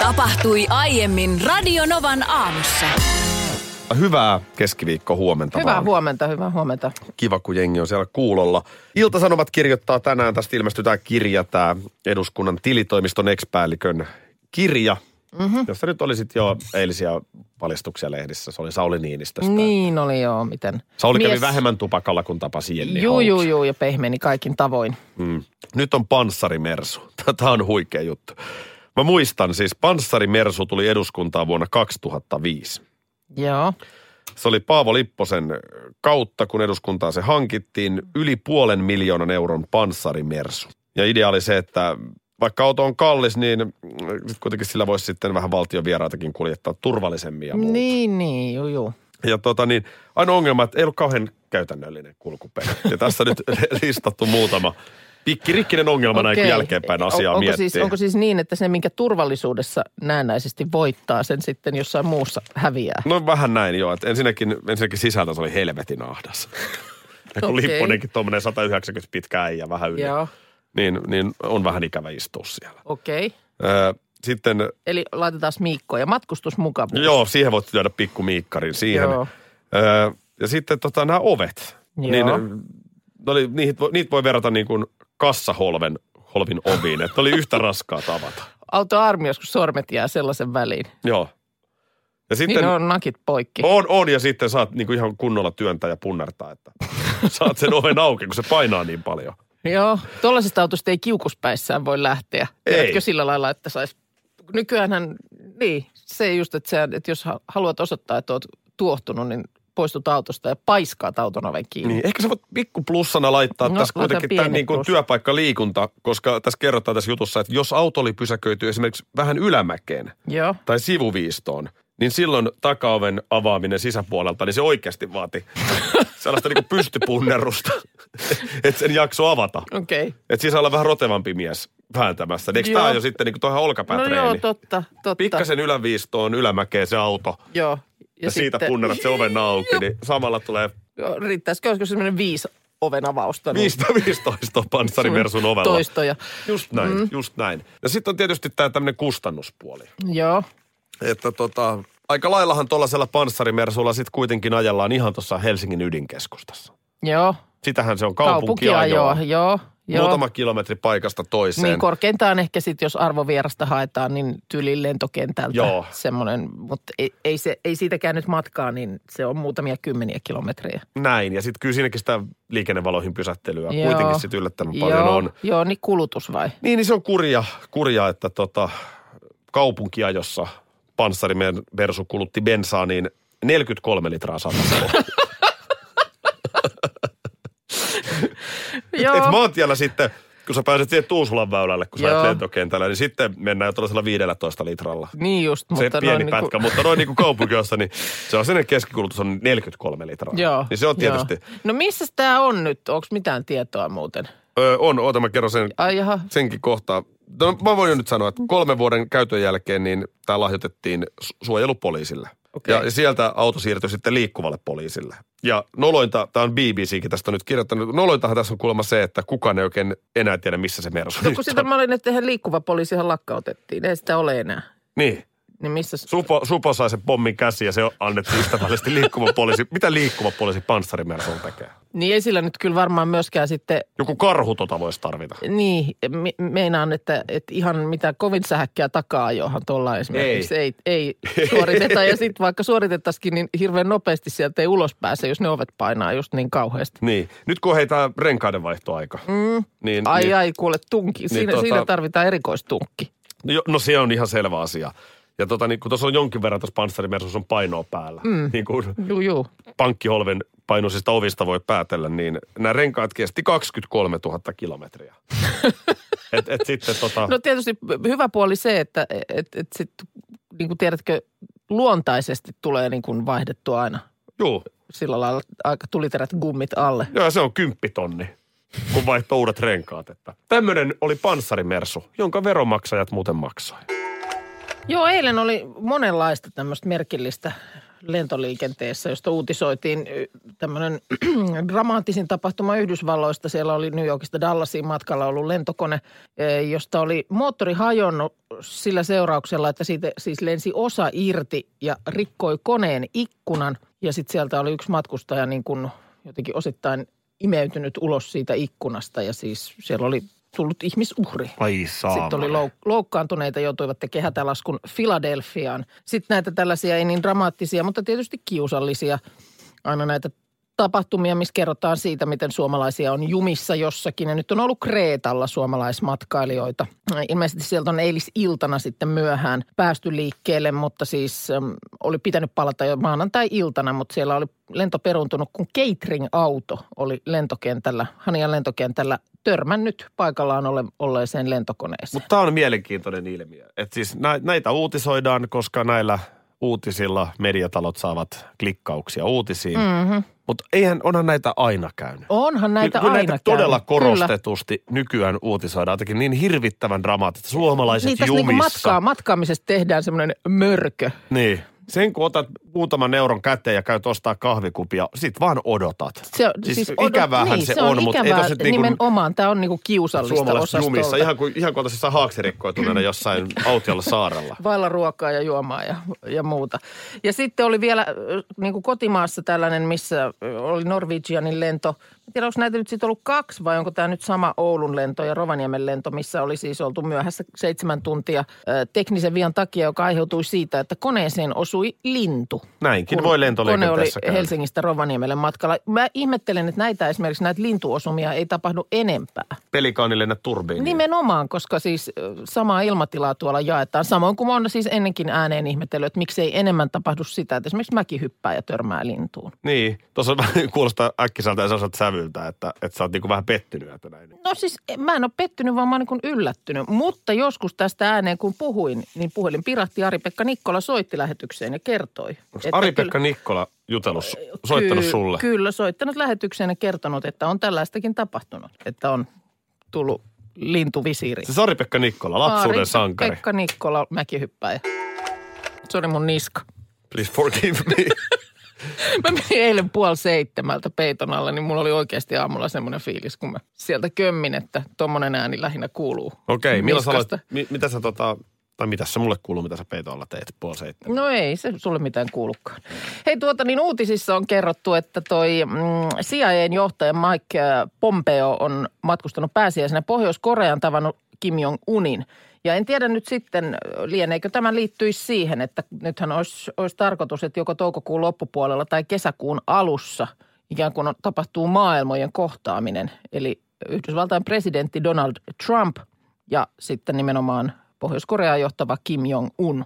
Tapahtui aiemmin Radionovan aamussa. Hyvää keskiviikko huomenta Hyvää vaan. huomenta, hyvää huomenta. Kiva, kun jengi on siellä kuulolla. Iltasanomat kirjoittaa tänään, tästä ilmestyy tämä kirja, tämä eduskunnan tilitoimiston ex-päällikön kirja, mm-hmm. jossa nyt oli sitten jo eilisiä paljastuksia lehdissä. Se oli Sauli Niinistöstä. Niin oli joo, miten. Sauli kävi vähemmän tupakalla, kun tapasi Jenni Juu, juu, juu, ja pehmeni kaikin tavoin. Mm. Nyt on panssarimersu. Tämä on huikea juttu. Mä muistan siis, panssarimersu tuli eduskuntaan vuonna 2005. Joo. Se oli Paavo Lipposen kautta, kun eduskuntaan se hankittiin, yli puolen miljoonan euron panssarimersu. Ja idea oli se, että vaikka auto on kallis, niin kuitenkin sillä voisi sitten vähän valtion vieraitakin kuljettaa turvallisemmin ja muuta. Niin, niin, juu, juu. Ja tota niin, ainoa ongelma, että ei ollut kauhean käytännöllinen kulkupeli. Ja tässä nyt listattu muutama pikkirikkinen ongelma näin, kun jälkeenpäin asiaa onko miettii. siis, onko siis niin, että se, minkä turvallisuudessa näennäisesti voittaa, sen sitten jossain muussa häviää? No vähän näin joo, että ensinnäkin, ensinnäkin sisältö se oli helvetin ahdas. Ja kun. Lipponenkin tuommoinen 190 pitkä äijä vähän yli, Joo, niin, niin on vähän ikävä istua siellä. okei. Okay. Öö, sitten, Eli laitetaan Miikko ja matkustusmukavuus. joo, siihen voit lyödä pikku miikkarin siihen. Joo. Öö, ja sitten tota, nämä ovet, Joo. niin ne oli, niitä, voi, niitä voi verrata niin kuin kassaholven holvin oviin, että oli yhtä raskaat avata. Auto armios, kun sormet jää sellaisen väliin. Joo. Ja sitten, Niin on nakit poikki. On, on ja sitten saat niinku ihan kunnolla työntää ja punnertaa, että saat sen oven auki, kun se painaa niin paljon. Joo, tuollaisesta autosta ei kiukuspäissään voi lähteä. Ei. Tiedätkö sillä lailla, että saisi... Nykyäänhän, niin, se just, että, sä, että jos ha- haluat osoittaa, että oot tuohtunut, niin poistut autosta ja paiskaat auton oven kiinni. Niin, ehkä sä voit pikku plussana laittaa No, no, tässä kuitenkin tämän niin kuin työpaikkaliikunta, koska tässä kerrotaan tässä jutussa, että jos auto oli pysäköity esimerkiksi vähän ylämäkeen Joo. tai sivuviistoon, niin silloin takaoven avaaminen sisäpuolelta, niin se oikeasti vaati sellaista niin kuin pystypunnerusta, että sen jakso avata. Okei. Okay. Että olla vähän rotevampi mies vääntämässä. Eikö tämä jo sitten niin kuin tuohon No olkapäätreeni? joo, totta, totta. Pikkasen yläviistoon ylämäkeen se auto. Joo. Ja, siitä punnerat se oven auki, niin samalla tulee Riittäisikö, olisiko semmoinen viisi oven avausta? niin 15 panssarimersun ovella. Toistoja. Just näin, mm. just näin. Ja sitten on tietysti tämä tämmöinen kustannuspuoli. Joo. Että tota, aika laillahan tuollaisella panssarimersulla sitten kuitenkin ajellaan ihan tuossa Helsingin ydinkeskustassa. Joo. Sitähän se on kaupunkiajoa. Kaupunkiajoa, joo. Joo. Muutama kilometri paikasta toiseen. Niin korkeintaan ehkä sitten, jos arvovierasta haetaan, niin tyylin lentokentältä Joo. semmoinen, mutta ei, ei, se, ei siitäkään nyt matkaa, niin se on muutamia kymmeniä kilometrejä. Näin, ja sitten kyllä siinäkin sitä liikennevaloihin pysähtelyä Joo. kuitenkin sitten yllättävän paljon joo, on. Joo, niin kulutus vai? Niin, niin se on kurja, kurja että tota, kaupunkiajossa panssarimersu kulutti bensaa niin 43 litraa satasella. Joo, Et maantiellä sitten, kun sä pääset siihen Tuusulan väylälle, kun sä Joo. oot lentokentällä, niin sitten mennään tuollaisella 15 litralla. niin just. Se mutta pieni noin pätkä, niinku- mutta noin niin kuin kaupunkiossa, niin se on sen keskikulutus on 43 litraa. Joo. Niin se on tietysti, Joo. No missä tämä on nyt? Onko mitään tietoa muuten? öö, on, oota mä kerron sen, Ai jaha, senkin kohtaa. No, mä voin jo nyt sanoa, että kolmen vuoden käytön jälkeen niin tämä lahjoitettiin su- suojelupoliisille. Okei. Ja sieltä auto siirtyi sitten liikkuvalle poliisille. Ja nolointa, tämä on BBCkin tästä on nyt kirjoittanut, nolointahan tässä on kuulemma se, että kukaan ei oikein enää tiedä, missä se mersu no kun sitä mä olin, että liikkuva poliisihan lakkautettiin. Ei sitä ole enää. Niin. Niin missä... Supo, Supo sai sen pommin käsiin ja se annettiin ystävällisesti liikkuva poliisi. Mitä liikkuva poliisi panssarimersulla tekee? Niin ei sillä nyt kyllä varmaan myöskään sitten Joku karhu tota voisi tarvita. Niin, me, meinaan, että, että ihan mitä kovin sähäkkää takaa johan tuolla esimerkiksi ei, ei, suoriteta. Ja sitten vaikka suoritettaisikin, niin hirveän nopeasti sieltä ei ulos pääse, jos ne ovet painaa just niin kauheasti. Niin. Nyt kun heitä renkaiden vaihtoaika. Mm. Niin, Ai niin, ai, kuule tunki. Siinä, tota- siinä tarvitaan erikoistunkki. Jo, no se on ihan selvä asia. Ja tota, niin, kun tuossa on jonkin verran tuossa panssarimersussa on painoa päällä, mm. niin kuin Juu, juu. pankkiholven painoisista ovista voi päätellä, niin nämä renkaat kesti 23 000 kilometriä. et, et sitten tota, No tietysti hyvä puoli se, että et, et sit, niin kuin tiedätkö, luontaisesti tulee niin kuin vaihdettua aina juu, sillä lailla aika tuliterät gummit alle. joo, se on kymppitonni, kun vaihtoi uudet renkaat. Että tämmöinen oli panssarimersu, jonka veronmaksajat muuten maksoi. Joo, eilen oli monenlaista tämmöistä merkillistä lentoliikenteessä, josta uutisoitiin tämmöinen dramaattisin tapahtuma Yhdysvalloista. Siellä oli New Yorkista Dallasiin matkalla ollut lentokone, eh, josta oli moottori hajonnut sillä seurauksella, että siitä siis lensi osa irti ja rikkoi koneen ikkunan. Ja sitten sieltä oli yksi matkustaja niin kuin jotenkin osittain imeytynyt ulos siitä ikkunasta ja siis siellä oli tullut ihmisuhri. Ai Sitten oli louk- loukkaantuneita, joutuivat tekemään hätälaskun Filadelfiaan. Sitten näitä tällaisia ei niin dramaattisia, mutta tietysti kiusallisia aina näitä tapahtumia, missä kerrotaan siitä, miten suomalaisia on jumissa jossakin. Ja nyt on ollut Kreetalla suomalaismatkailijoita. Ilmeisesti sieltä on eilisiltana sitten myöhään päästy liikkeelle, mutta siis äm, oli pitänyt palata jo maanantai-iltana, mutta siellä oli lento peruntunut, kun catering-auto oli lentokentällä, Hanian lentokentällä törmännyt paikallaan ole, olleeseen lentokoneeseen. Mutta tämä on mielenkiintoinen ilmiö. Että siis nä, näitä uutisoidaan, koska näillä uutisilla mediatalot saavat klikkauksia uutisiin. Mm-hmm. Mutta eihän, onhan näitä aina käynyt. Onhan näitä Kyllä aina näitä todella käynyt. Kyllä. korostetusti nykyään uutisoidaan jotenkin niin hirvittävän dramaattisesti. Suomalaiset Niin tässä jumissa. niin matkaa, matkaamisesta tehdään semmoinen mörkö. Niin. Sen kun otat muutaman euron käteen ja käyt ostaa kahvikupia, sit vaan odotat. Se, on- siis, siis odot- ikävähän niin, se, se on, on, mutta ei ikävää, tos nyt niin kuin nimenomaan. Tämä on niinku kiusallista osastolta. jumissa. Ihan kuin, ihan kuin oltaisiin haaksirikkoituneena jossain autiolla saarella. Vailla ruokaa ja juomaa ja, ja muuta. Ja sitten oli vielä niin kuin kotimaassa tällainen, missä ö, oli Norwegianin lento. En tiedä, onko näitä nyt sitten ollut kaksi vai onko tämä nyt sama Oulun lento ja Rovaniemen lento, missä oli siis oltu myöhässä seitsemän tuntia ö, teknisen vian takia, joka aiheutui siitä, että koneeseen osui lintu. Näinkin kun voi Kone lentoliikenteessä oli käydä. Helsingistä Rovaniemelle matkalla. Mä ihmettelen, että näitä esimerkiksi näitä lintuosumia ei tapahdu enempää. Pelikaanille ne turbiiniin. Nimenomaan, koska siis samaa ilmatilaa tuolla jaetaan. Samoin kuin mä oon siis ennenkin ääneen ihmetellyt, että miksei enemmän tapahdu sitä, että esimerkiksi mäki hyppää ja törmää lintuun. Niin, tuossa kuulostaa äkkiseltä ja sellaiselta sävyltä, että, että sä oot niinku vähän pettynyt, että näin. No siis mä en ole pettynyt, vaan mä oon niin kuin yllättynyt. Mutta joskus tästä ääneen kun puhuin, niin puhelin pirahti Ari-Pekka Nikkola soitti lähetykseen ja kertoi. Onko Ari-Pekka Nikkola jutellut, soittanut ky- sulle? Kyllä, soittanut lähetykseen ja kertonut, että on tällaistakin tapahtunut. Että on tullut lintuvisiiri. Se Ari-Pekka Nikkola, lapsuuden Ari- sankari. Pekka Nikkola, mäkihyppäjä. Se oli mun niska. Please forgive me. Mä menin eilen puoli seitsemältä peiton alla, niin mulla oli oikeasti aamulla semmoinen fiilis, kun mä sieltä kömmin, että tommonen ääni lähinnä kuuluu. Okei, okay, milloin sä aloit, niskasta. mi, mitä sä tota, tai mitä se mulle kuuluu, mitä sä peito alla teet puoli seitsemän? No ei se sulle mitään kuulukaan. Hei tuota niin uutisissa on kerrottu, että toi mm, CIAn johtaja Mike äh, Pompeo on matkustanut pääsiäisenä Pohjois-Korean tavannut Kim Jong-unin. Ja en tiedä nyt sitten, lieneekö tämä liittyisi siihen, että nythän olisi, olisi tarkoitus, että joko toukokuun loppupuolella tai kesäkuun alussa ikään kuin tapahtuu maailmojen kohtaaminen. Eli Yhdysvaltain presidentti Donald Trump ja sitten nimenomaan Pohjois-Koreaa johtava Kim Jong-un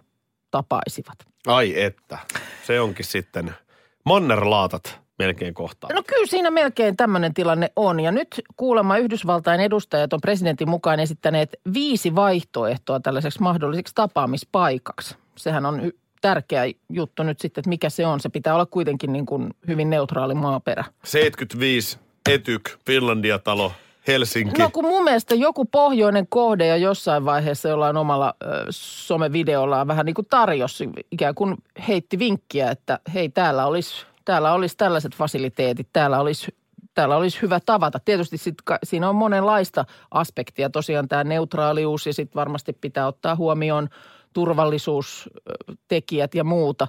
tapaisivat. Ai että, se onkin sitten mannerlaatat melkein kohtaa. No kyllä siinä melkein tämmöinen tilanne on. Ja nyt kuulemma Yhdysvaltain edustajat on presidentin mukaan esittäneet viisi vaihtoehtoa tällaiseksi mahdolliseksi tapaamispaikaksi. Sehän on y- tärkeä juttu nyt sitten, että mikä se on. Se pitää olla kuitenkin niin kuin hyvin neutraali maaperä. 75, Etyk, Finlandia-talo, Helsinki. No kun mun mielestä joku pohjoinen kohde ja jossain vaiheessa jollain omalla ö, somevideollaan vähän niin kuin tarjosi, ikään kuin heitti vinkkiä, että hei täällä olisi, täällä olisi tällaiset fasiliteetit, täällä olisi, täällä olisi hyvä tavata. Tietysti sit, siinä on monenlaista aspektia, tosiaan tämä neutraalius ja sitten varmasti pitää ottaa huomioon turvallisuustekijät ja muuta.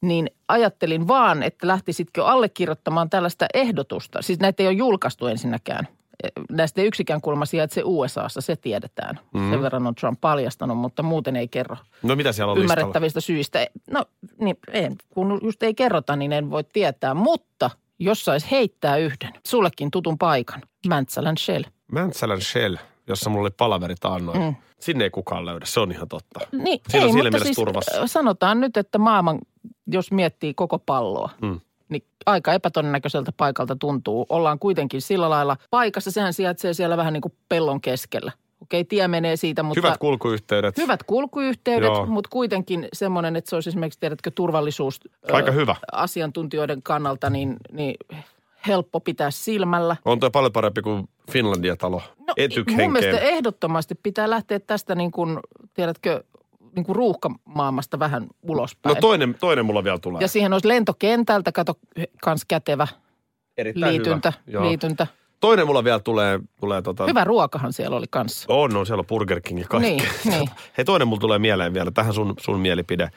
Niin ajattelin vaan, että lähtisitkö allekirjoittamaan tällaista ehdotusta. Siis näitä ei ole julkaistu ensinnäkään näistä yksikään kulma sijaitse USAssa, se tiedetään. Mm. Sen verran on Trump paljastanut, mutta muuten ei kerro No mitä siellä on listalla? ymmärrettävistä syistä. No niin, en, kun just ei kerrota, niin en voi tietää. Mutta jos sais heittää yhden, sullekin tutun paikan, Mäntsälän Shell. Mäntsälän Shell. jossa mulla oli palaveri taannoin. Mm. Sinne ei kukaan löydä, se on ihan totta. Niin, Siinä ei, on mutta siis turvassa. sanotaan nyt, että maailman, jos miettii koko palloa, Mm. Niin aika epätodennäköiseltä paikalta tuntuu. Ollaan kuitenkin sillä lailla paikassa, sehän sijaitsee siellä vähän niin kuin pellon keskellä. Okei, tie menee siitä, mutta... Hyvät kulkuyhteydet. Hyvät kulkuyhteydet, Joo. mutta kuitenkin semmoinen, että se olisi esimerkiksi, tiedätkö, turvallisuus... Aika ö, hyvä. Asiantuntijoiden kannalta, niin, niin helppo pitää silmällä. On tuo paljon parempi kuin Finlandia-talo. No, mun Etyk-henkeen. mielestä ehdottomasti pitää lähteä tästä niin kuin, tiedätkö, niin kuin ruuhkamaailmasta vähän ulospäin. No toinen, toinen mulla vielä tulee. Ja siihen olisi lentokentältä, kato, kans kätevä Erittäin liityntä. Hyvä. Liityntä. Toinen mulla vielä tulee, tulee tota, Hyvä ruokahan siellä oli kanssa. On, on siellä on Burger King ja kaikki. Niin, niin. Hei, toinen mulla tulee mieleen vielä, tähän sun, sun mielipide.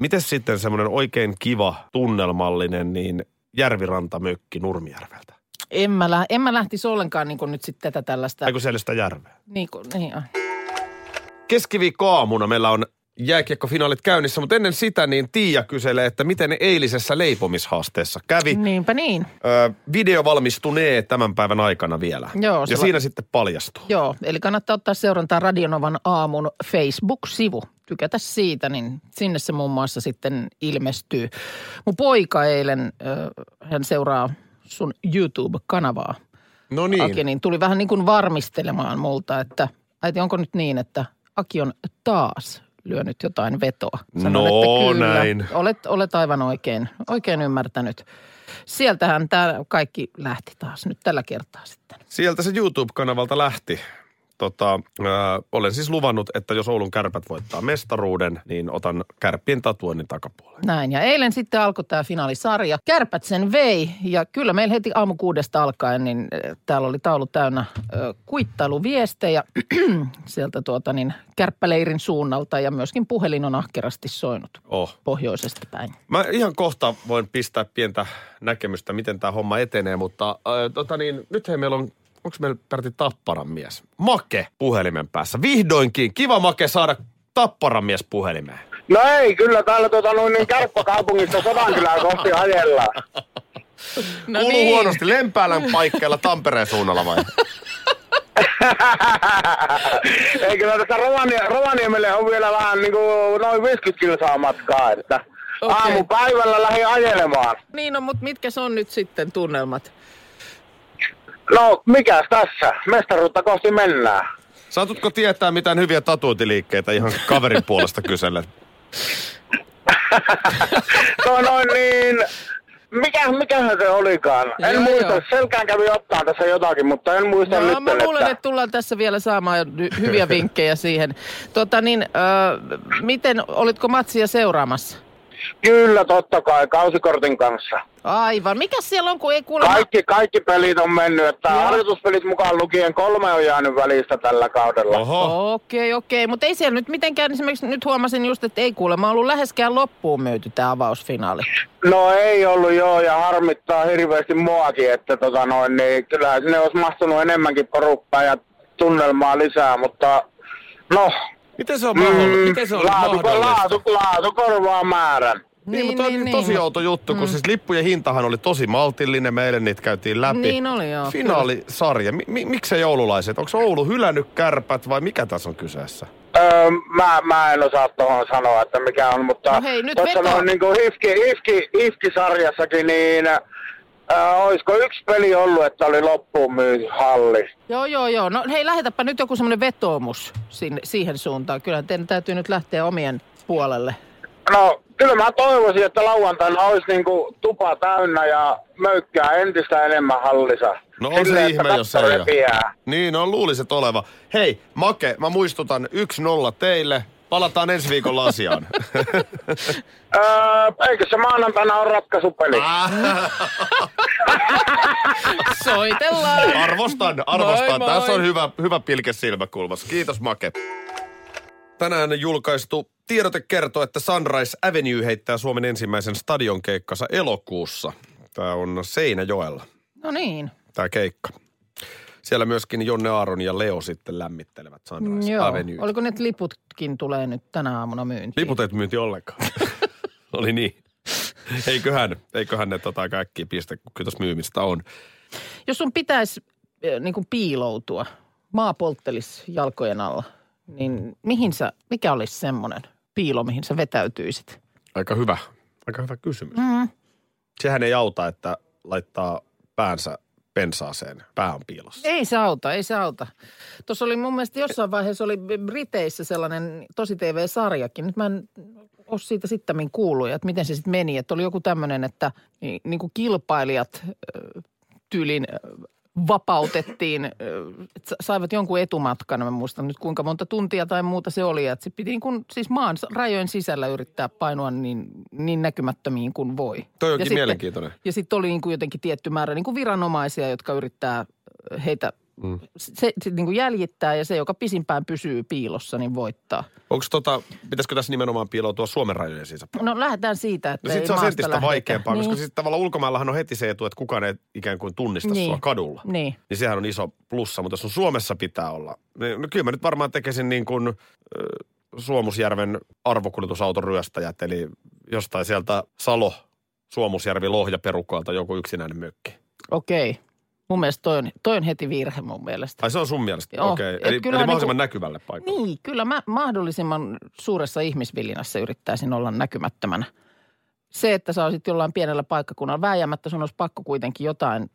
Miten sitten semmoinen oikein kiva, tunnelmallinen, niin järvirantamökki Nurmijärveltä? En mä, lä- en mä lähtisi ollenkaan niin kuin nyt sitten tätä tällaista. Eikö siellä sitä järveä? Niin kuin, niin, ah. Keskiviikkoaamuna meillä on jääkiekkofinaalit käynnissä, mutta ennen sitä niin Tiia kyselee, että miten eilisessä leipomishaasteessa kävi. Niinpä niin. Ö, video valmistunee tämän päivän aikana vielä. Joo, ja va- siinä sitten paljastuu. Joo, eli kannattaa ottaa seurantaa Radionovan aamun Facebook-sivu. Tykätä siitä, niin sinne se muun muassa sitten ilmestyy. Mun poika eilen, äh, hän seuraa sun YouTube-kanavaa. No niin. Aki, niin tuli vähän niin kuin varmistelemaan multa, että äiti, onko nyt niin, että Aki on taas lyönyt jotain vetoa? No, että kyllä, näin. Olet, olet aivan oikein, oikein ymmärtänyt. Sieltähän tämä kaikki lähti taas nyt tällä kertaa sitten. Sieltä se YouTube-kanavalta lähti. Tota, ää, olen siis luvannut, että jos Oulun kärpät voittaa mestaruuden, niin otan kärppien tatuoinnin takapuolelle. Näin, ja eilen sitten alkoi tämä finaalisarja. Kärpät sen vei, ja kyllä meillä heti aamu kuudesta alkaen, niin äh, täällä oli taulu täynnä äh, kuittailuviestejä sieltä tuota niin kärppäleirin suunnalta, ja myöskin puhelin on ahkerasti soinut Oh. pohjoisesta päin. Mä ihan kohta voin pistää pientä näkemystä, miten tämä homma etenee, mutta äh, tota niin, nyt hei meillä on, onko meillä Pertti Tapparan mies? Make puhelimen päässä. Vihdoinkin, kiva Make saada Tapparan mies puhelimeen. No ei, kyllä täällä tota, noin niin kärppäkaupungista Sodankylää kohti ajellaan. No Kuuluu huonosti Lempäälän paikkeilla Tampereen suunnalla vai? ei kyllä tässä Rovanie, Rovaniemelle on vielä vähän niin kuin noin 50 kilsaa matkaa, että okay. aamupäivällä lähdin ajelemaan. Niin, no, mutta mitkä on nyt sitten tunnelmat? No, mikäs tässä? Mestaruutta kohti mennään. Saatutko tietää mitään hyviä tatuointiliikkeitä ihan kaverin puolesta kysellä? No noin niin, mikä, mikähän se olikaan? En Joo, muista, joo. selkään kävi ottaa tässä jotakin, mutta en muista No nyt. mä luulen, että tullaan tässä vielä saamaan hy- hyviä vinkkejä siihen. Tota niin, ö, miten, olitko matsia seuraamassa? Kyllä, totta kai, kausikortin kanssa. Aivan. Mikä siellä on, kun ei kuulemma... Kaikki, kaikki pelit on mennyt, että Joo. harjoituspelit mukaan lukien kolme on jäänyt välistä tällä kaudella. Oho. Okei, okei. Mutta ei siellä nyt mitenkään, esimerkiksi nyt huomasin just, että ei kuulemma ollut läheskään loppuun myyty tämä avausfinaali. No ei ollut joo, ja harmittaa hirveästi muakin, että tota noin, niin kyllähän sinne olisi mahtunut enemmänkin porukkaa ja tunnelmaa lisää, mutta no, Miten se on mahdollista? mm, Miten se on laatu, mahdollista? laatu, laatu korvaa määrän. Niin, mutta on niin, tosi outo juttu, kun siis lippujen hintahan oli tosi maltillinen, meille niitä käytiin läpi. Niin oli, joo, Finaalisarja. Mi- mi- miksi se joululaiset? Onko Oulu hylännyt kärpät vai mikä tässä on kyseessä? Öö, mä, mä en osaa tuohon sanoa, että mikä on, mutta No hei, nyt tuossa veto. noin niin kuin Hifki, Hifki, Hifki-sarjassakin, niin öö, olisiko yksi peli ollut, että oli loppuun myyty halli? Joo, joo, joo. No hei, lähetäpä nyt joku semmoinen vetoomus sinne, siihen suuntaan. Kyllä teidän täytyy nyt lähteä omien puolelle. No, kyllä mä toivoisin, että lauantaina olisi niinku tupa täynnä ja möykkää entistä enemmän hallissa. No on se Silleen, ihme, että jos ei ole. Niin, no luuliset oleva. Hei, Make, mä muistutan 1-0 teille. Palataan ensi viikolla asiaan. Öö, eikö se maanantaina ole ratkaisupeli? Ah. Soitellaan! arvostan, arvostan. Moi, moi. Tässä on hyvä, hyvä pilke silmäkulmassa. Kiitos Make. Tänään julkaistu tiedote kertoo, että Sunrise Avenue heittää Suomen ensimmäisen stadionkeikkansa elokuussa. Tämä on Seinäjoella, No niin. tämä keikka. Siellä myöskin Jonne Aaron ja Leo sitten lämmittelevät Sunrise Joo. Avenue. Oliko ne liputkin tulee nyt tänä aamuna myyntiin? Liput et myynti ollenkaan. Oli niin. Eiköhän, eiköhän ne tota kaikki piste, kun tuossa myymistä on. Jos sun pitäisi niin kuin piiloutua maa jalkojen alla, niin mihin sä, mikä olisi semmoinen piilo, mihin sä vetäytyisit? Aika hyvä, aika hyvä kysymys. Mm. Sehän ei auta, että laittaa päänsä pensaaseen. Pää on piilossa. Ei se auta, ei se auta. Tuossa oli mun mielestä jossain vaiheessa oli Briteissä sellainen tosi TV-sarjakin. Nyt mä en ole siitä sitten kuullut, että miten se sitten meni. Että oli joku tämmöinen, että niin, niin kuin kilpailijat tyylin vapautettiin, saivat jonkun etumatkan. Mä muistan nyt kuinka monta tuntia tai muuta se oli. Että se piti niin kuin, siis maan rajojen sisällä yrittää painua niin, niin näkymättömiin kuin voi. Toi Ja onkin sitten- mielenkiintoinen. ja sitten oli niin kuin jotenkin tietty määrä niin kuin viranomaisia, jotka yrittää heitä mm. se, se niin kuin jäljittää ja se, joka pisimpään pysyy piilossa, niin voittaa. Onko tota, pitäisikö tässä nimenomaan piiloutua Suomen rajojen sisäpuolelle? No lähdetään siitä, että No ei sit se on entistä lähdetä. vaikeampaa, koska niin. siis tavallaan ulkomaillahan on heti se etu, että kukaan ei ikään kuin tunnista Niin. sua kadulla. Niin. Niin sehän on iso plussa, mutta on Suomessa pitää olla. niin No kyllä mä nyt varmaan tekisin niin kuin äh, Suomusjärven arvokuljetusauton ryöstäjät, eli jostain sieltä Salo, Suomusjärvi, Lohja perukoilta joku yksinäinen mökki. Okei. Mun mielestä toi on, toi on heti virhe mun mielestä. Ai se on sun mielestä? Okei. et Eli, eli mahdollisimman niinku- näkyvälle paikalle. Niin, kyllä mä mahdollisimman suuressa ihmisvillinässä yrittäisin olla näkymättömänä. Se, että sä olisit jollain pienellä paikkakunnalla, vääjäämättä sun olisi pakko kuitenkin jotain,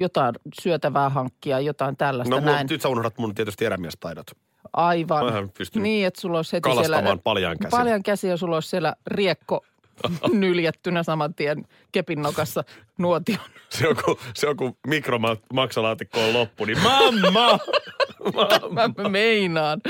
jotain syötävää hankkia, jotain tällaista No näin. mut, nyt sä unohdat mun tietysti erämiestaidot. Aivan. Pystyn niin, että sulla olisi heti kalastamaan siellä... paljain käsin. Paljon käsiä ja sulla olisi siellä riekko nyljettynä saman tien kepin nokassa nuotion. Se on kun, se on kun mikromaksalaatikko on loppu, niin mamma! Mä mä meinaan.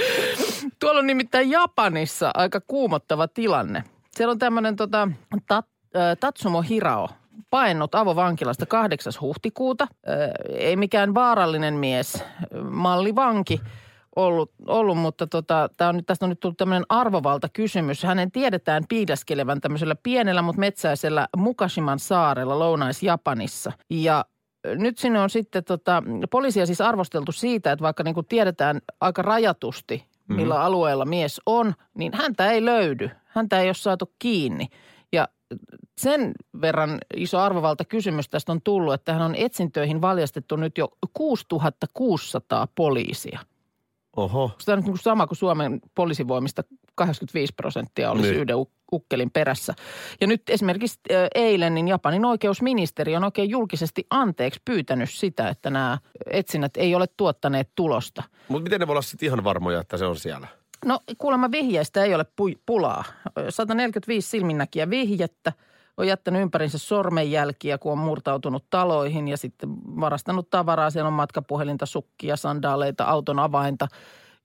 Tuolla on nimittäin Japanissa aika kuumottava tilanne. Siellä on tämmöinen tota, tat, äh, Tatsumo Hirao paennut avovankilasta 8. huhtikuuta. Äh, ei mikään vaarallinen mies, äh, mallivanki ollut, ollut mutta tota, tää on tästä on nyt tullut tämmöinen arvovaltakysymys. Hänen tiedetään piileskelevän tämmöisellä pienellä, mutta metsäisellä Mukashiman saarella Lounais-Japanissa. Ja nyt sinne on sitten tota, poliisia siis arvosteltu siitä, että vaikka niin kuin tiedetään aika rajatusti, millä mm. alueella mies on, niin häntä ei löydy. Häntä ei ole saatu kiinni. Ja sen verran iso arvovalta kysymys tästä on tullut, että hän on etsintöihin valjastettu nyt jo 6600 poliisia. Oho. Sitä on niin sama kuin Suomen poliisivoimista 85 prosenttia olisi Niin. yhden uk- ukkelin perässä. Ja nyt esimerkiksi eilen niin Japanin oikeusministeri on oikein julkisesti anteeksi pyytänyt sitä, että nämä etsinnät ei ole tuottaneet tulosta. Mutta miten ne voi olla sitten ihan varmoja, että se on siellä? No kuulemma vihjeistä ei ole pu- pulaa. 145 silminnäkiä vihjettä on jättänyt ympärinsä sormenjälkiä, kun on murtautunut taloihin ja sitten varastanut tavaraa. Siellä on matkapuhelinta, sukkia, sandaaleita, auton avainta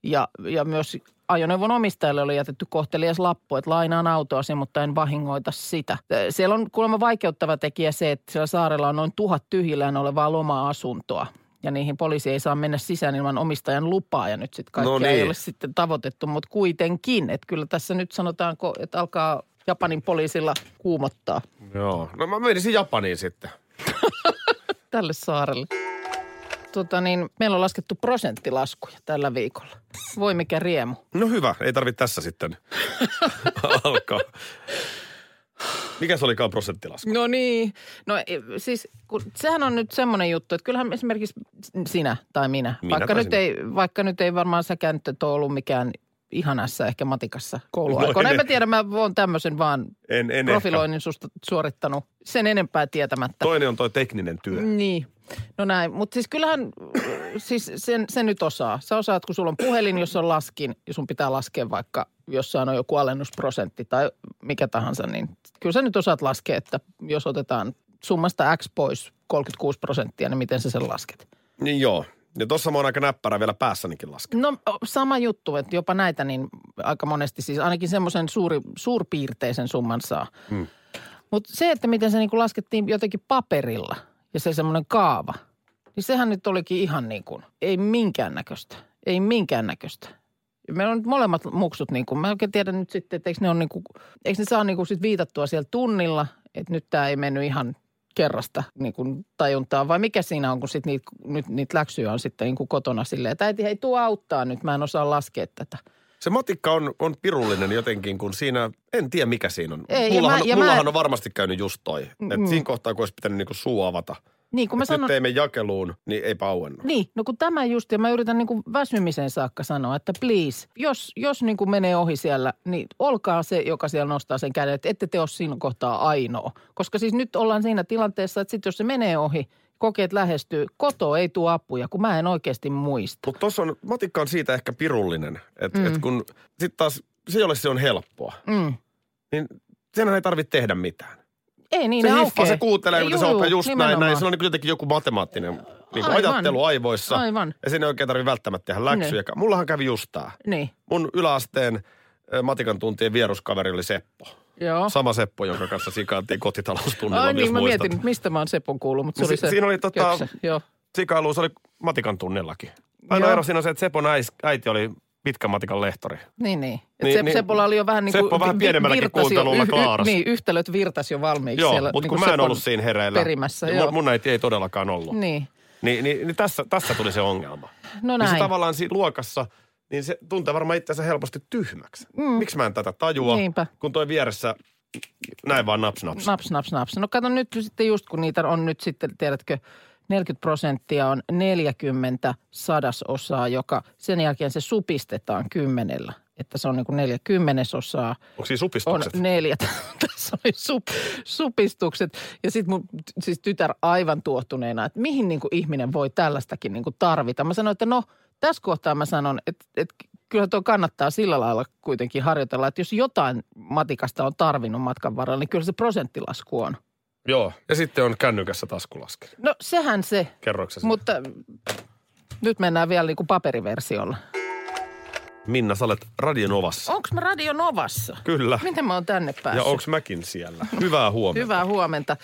ja, ja myös ajoneuvon omistajalle oli jätetty kohtelias lappu, että lainaan autoasi, mutta en vahingoita sitä. Siellä on kuulemma vaikeuttava tekijä se, että siellä saarella on noin tuhat tyhjillään olevaa loma-asuntoa. Ja niihin poliisi ei saa mennä sisään ilman omistajan lupaa ja nyt sitten kaikkea No niin. ei ole sitten tavoitettu, mutta kuitenkin. Että kyllä tässä nyt sanotaanko, että alkaa Japanin poliisilla kuumottaa Joo. No mä menisin Japaniin sitten. tälle saarelle. Tota niin, meillä on laskettu prosenttilaskuja tällä viikolla. Voi mikä riemu. No hyvä, ei tarvitse tässä sitten alkaa. Mikä se olikaan prosenttilasku? No niin. No e, siis, kun, sehän on nyt semmoinen juttu, että kyllähän esimerkiksi sinä tai minä, Minä vaikka, tai nyt sinä. ei, vaikka nyt ei varmaan säkään nyt ole ollut mikään ihanassa ehkä matikassa kouluaikoina. No en en- tiedä, mä oon tämmöisen vaan En, en profiloinnin susta suorittanut sen enempää tietämättä. Toinen on toi tekninen työ. Niin. No näin, mutta siis kyllähän siis sen, sen nyt osaa. Sä osaat, kun sulla on puhelin, jos on laskin ja sun pitää laskea vaikka jossain on joku alennusprosentti tai mikä tahansa, niin kyllä sä nyt osaat laskea, että jos otetaan summasta X pois 36 prosenttia, niin miten sä sen lasket? Niin joo. Ja tossa mä oon aika näppärä vielä päässänikin laskea. No sama juttu, että jopa näitä niin aika monesti siis ainakin semmoisen suuri, suurpiirteisen summan saa. Hmm. Mutta se, että miten se niin kuin laskettiin jotenkin paperilla ja se semmoinen kaava, niin sehän nyt olikin ihan niin kuin, ei minkäännäköistä. Ei minkäännäköistä. Meillä on nyt molemmat muksut niin kuin, mä en oikein tiedä nyt sitten, että eikö ne, on niin kuin, eikö ne saa niin kuin sit viitattua siellä tunnilla, että nyt tämä ei mennyt ihan kerrasta niin kuin tajuntaa, vai mikä siinä on, kun sit niitä, nyt niitä läksyjä on sitten niin kuin kotona silleen, että äiti hei tuu auttaa nyt, mä en osaa laskea tätä. Se matikka on, on pirullinen jotenkin, kun siinä, en tiedä mikä siinä on. Ei, ja mullahan, mä- ja mullahan mä- on varmasti käynyt just toi. Mm. Siinä kohtaa, kun olisi pitänyt niinku suu avata, Niin, kun mä Et sanon... Nyt mene jakeluun, niin ei auennut. Niin, no kun tämä just, ja mä yritän niin kuin väsymiseen saakka sanoa, että please, jos, jos niin kuin menee ohi siellä, niin olkaa se, joka siellä nostaa sen käden, että ette te ole siinä kohtaa ainoa. Koska siis nyt ollaan siinä tilanteessa, että sit jos se menee ohi, kokeet lähestyy, koto ei tule apuja, kun mä en oikeasti muista. Mutta tuossa on, matikka on siitä ehkä pirullinen, että mm. et kun sitten taas se, jolle se on helppoa, Mm. niin sen ei tarvitse tehdä mitään. Ei niin, se ne se kuuntelee, Ei, mitä se opettaa just näin, nimenomaan. näin. Sillä on niin jotenkin joku matemaattinen niin kuin Aivan. ajattelu aivoissa. Aivan. Ja siinä ei oikein tarvitse välttämättä tehdä läksyjä. Mullahan kävi just tää. Niin, Mun yläasteen matikan tuntien vieruskaveri oli Seppo. joo. Sama Seppo, jonka kanssa sikaantiin kotitaloustunnilla, Ai niin, mä muistat. mietin, mistä mä oon Sepon kuullut, mutta se oli si- se siinä oli tota-. Sikailu, se oli matikan tunnillakin. Ainoa ero siinä on se, että Sepon äis, äiti oli pitkän matikan lehtori. Niin, niin. Et Niin, niin, niin. Sepolla oli jo vähän niin kuin... Seppo vähän pienemmälläkin kuuntelulla y- y- klaaras. Niin, yhtälöt virtas jo valmiiksi Joo, siellä. mutta niin kun kuin mä en ollut siinä hereillä. Perimässä, niin joo. mun, äiti ei todellakaan ollut. Niin, Niin, niin, niin tässä, tässä tuli se ongelma. no Niin se näin. tavallaan siinä luokassa, niin se tuntee varmaan itseänsä helposti tyhmäksi. Mm. Miksi mä en tätä tajua, Niinpä. kun toi vieressä näin vaan naps naps. Naps, naps, naps. No kato nyt sitten just kun niitä on nyt sitten, tiedätkö, 40 prosenttia on 40 sadasosaa, joka sen jälkeen se supistetaan kymmenellä. Että se on niin kuin neljä kymmenesosaa. Onko siinä On supistukset? neljä. Tässä oli sup, supistukset. Ja sitten mun siis tytär aivan tuottuneena, että mihin niin kuin ihminen voi tällaistakin niin kuin tarvita. Mä sanoin, että no tässä kohtaa mä sanon, että, että kyllä tuo kannattaa sillä lailla kuitenkin harjoitella, että jos jotain matikasta on tarvinnut matkan varrella, niin kyllä se prosenttilasku on. Joo, ja sitten on kännykässä taskulaskeri. No sehän se, Kerroiko sä sitä? mutta nyt mennään vielä niin kuin paperiversiolla. Minna, sä olet Radionovassa. Onko mä Radio Novassa? Kyllä. Miten mä oon tänne päässyt? Ja onko mäkin siellä? Hyvää huomenta. Hyvää huomenta.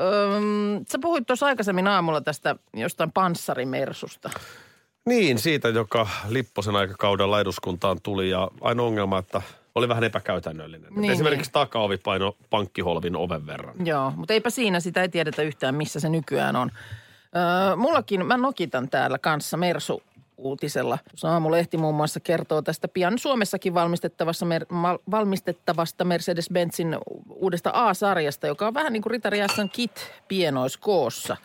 Öm, sä puhuit tuossa aikaisemmin aamulla tästä jostain panssarimersusta. Niin, siitä, joka Lipposen aikakaudella eduskuntaan tuli ja ainoa ongelma, että oli vähän epäkäytännöllinen. Niin, Niin, Esimerkiksi takaovi paino pankkiholvin oven verran. Joo, mutta eipä siinä, sitä ei tiedetä yhtään, missä se nykyään on. Öö, mullakin, mä nokitan täällä kanssa Mersu uutisella. Saamulehti muun muassa kertoo tästä pian Suomessakin valmistettavassa, mer, mal, valmistettavasta Mercedes-Benzin uudesta A-sarjasta, joka on vähän niin kuin Ritari S:n kit pienoiskoossa.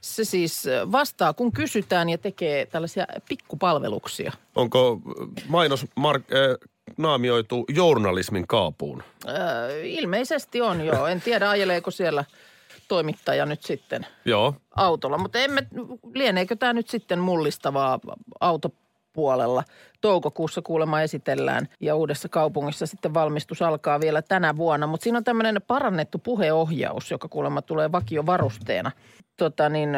Se siis vastaa, kun kysytään ja tekee tällaisia pikkupalveluksia. Onko mainos mark, äh, naamioitu journalismin kaapuun? Öö, ilmeisesti on joo. En tiedä, ajeleeko siellä toimittaja nyt sitten Joo. autolla. Mutta emme, lieneekö tämä nyt sitten mullistavaa autopuolella. Toukokuussa kuulemma esitellään ja uudessa kaupungissa sitten valmistus alkaa vielä tänä vuonna. Mutta siinä on tämmöinen parannettu puheohjaus, joka kuulemma tulee vakiovarusteena. Tota niin,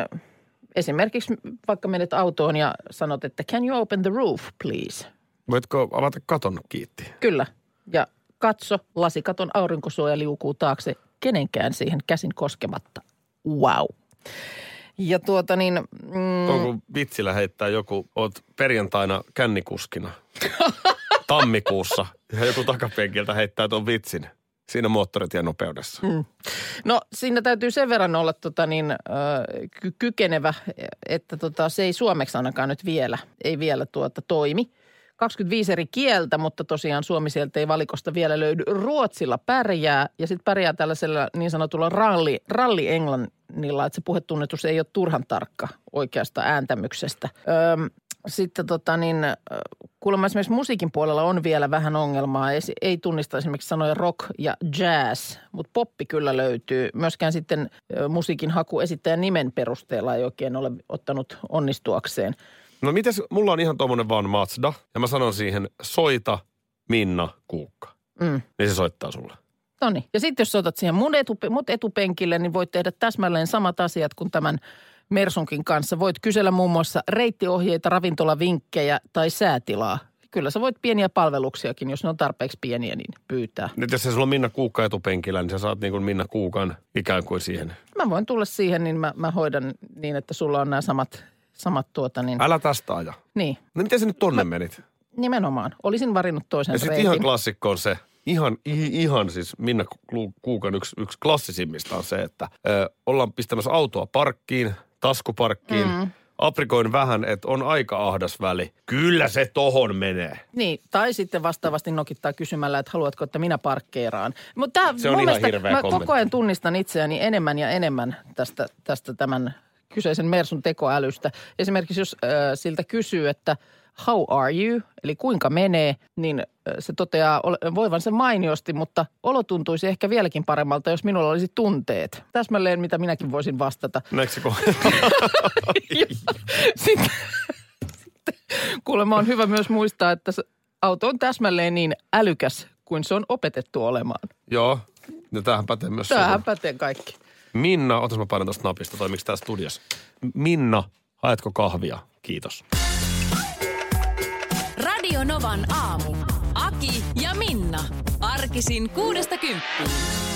esimerkiksi vaikka menet autoon ja sanot, että can you open the roof please? Voitko avata katon kiitti? Kyllä. Ja katso, lasikaton aurinkosuoja liukuu taakse kenenkään siihen käsin koskematta. Wow. Ja tuota niin, mm, Onko vitsillä heittää joku, oot perjantaina kännikuskina tammikuussa ja joku takapenkiltä heittää tuon vitsin siinä moottoritien nopeudessa. Mm. no siinä täytyy sen verran olla tota niin, ö, ky- kykenevä, että tota, se ei suomeksi ainakaan nyt vielä, ei vielä tuota toimi. 25 eri kieltä, mutta tosiaan suomi sieltä ei valikosta vielä löydy. Ruotsilla pärjää ja sitten pärjää tällaisella niin sanotulla ralli, ralli-englannilla, että se puhetunnetus ei ole turhan tarkka oikeasta ääntämyksestä. Öm, sitten tota niin, kuulemma esimerkiksi musiikin puolella on vielä vähän ongelmaa. Ei, ei tunnista esimerkiksi sanoja rock ja jazz, mutta poppi kyllä löytyy. Myöskään sitten musiikin haku esittäjän nimen perusteella ei oikein ole ottanut onnistuakseen. No mites, mulla on ihan tuommoinen vaan Mazda ja mä sanon siihen soita Minna Kuukka. Mm. Niin se soittaa sulle. No niin. Ja sitten jos sä otat siihen mun, etupe, mut etupenkille, niin voit tehdä täsmälleen samat asiat kuin tämän Mersunkin kanssa. Voit kysellä muun muassa reittiohjeita, ravintolavinkkejä tai säätilaa. Kyllä sä voit pieniä palveluksiakin, jos ne on tarpeeksi pieniä, niin pyytää. Nyt jos se sulla on Minna Kuukka etupenkillä, niin sä saat niin kuin Minna Kuukan ikään kuin siihen. Mä voin tulla siihen, niin mä, mä hoidan niin, että sulla on nämä samat, samat tuota niin. Älä tästä aja. Niin, No miten sä nyt tonne menit? nimenomaan. Olisin varinnut toisen Ja sitten ihan klassikko on se, ihan, ihan siis Minna Ku- Kuukan yksi, yksi klassisimmista on se, että ö, ollaan pistämässä autoa parkkiin, taskuparkkiin, mm. aprikoin vähän, että on aika ahdas väli. Kyllä se tohon menee. Niin, tai sitten vastaavasti nokittaa kysymällä, että haluatko, että minä parkkeeraan. Mutta Se on ihan mielestä hirveä mä kommentti. koko ajan tunnistan itseäni enemmän ja enemmän tästä, tästä tämän kyseisen Mersun tekoälystä. Esimerkiksi jos äh, siltä kysyy, että how are you, eli kuinka menee, niin se toteaa ole- voivansa mainiosti, mutta olo tuntuisi ehkä vieläkin paremmalta, jos minulla olisi tunteet. Täsmälleen, mitä minäkin voisin vastata. Ja sitten, kuulemma on hyvä myös muistaa, että auto on täsmälleen niin älykäs kuin se on opetettu olemaan. Joo, no tämähän pätee myös Tämähän sinuun. pätee kaikki. Minna, otas mä painan tuosta napista, toimiks tää studiossa? Minna, haetko kahvia? Kiitos. Radio Novan aamu. Aki ja Minna. Arkisin kuudesta kymppiin.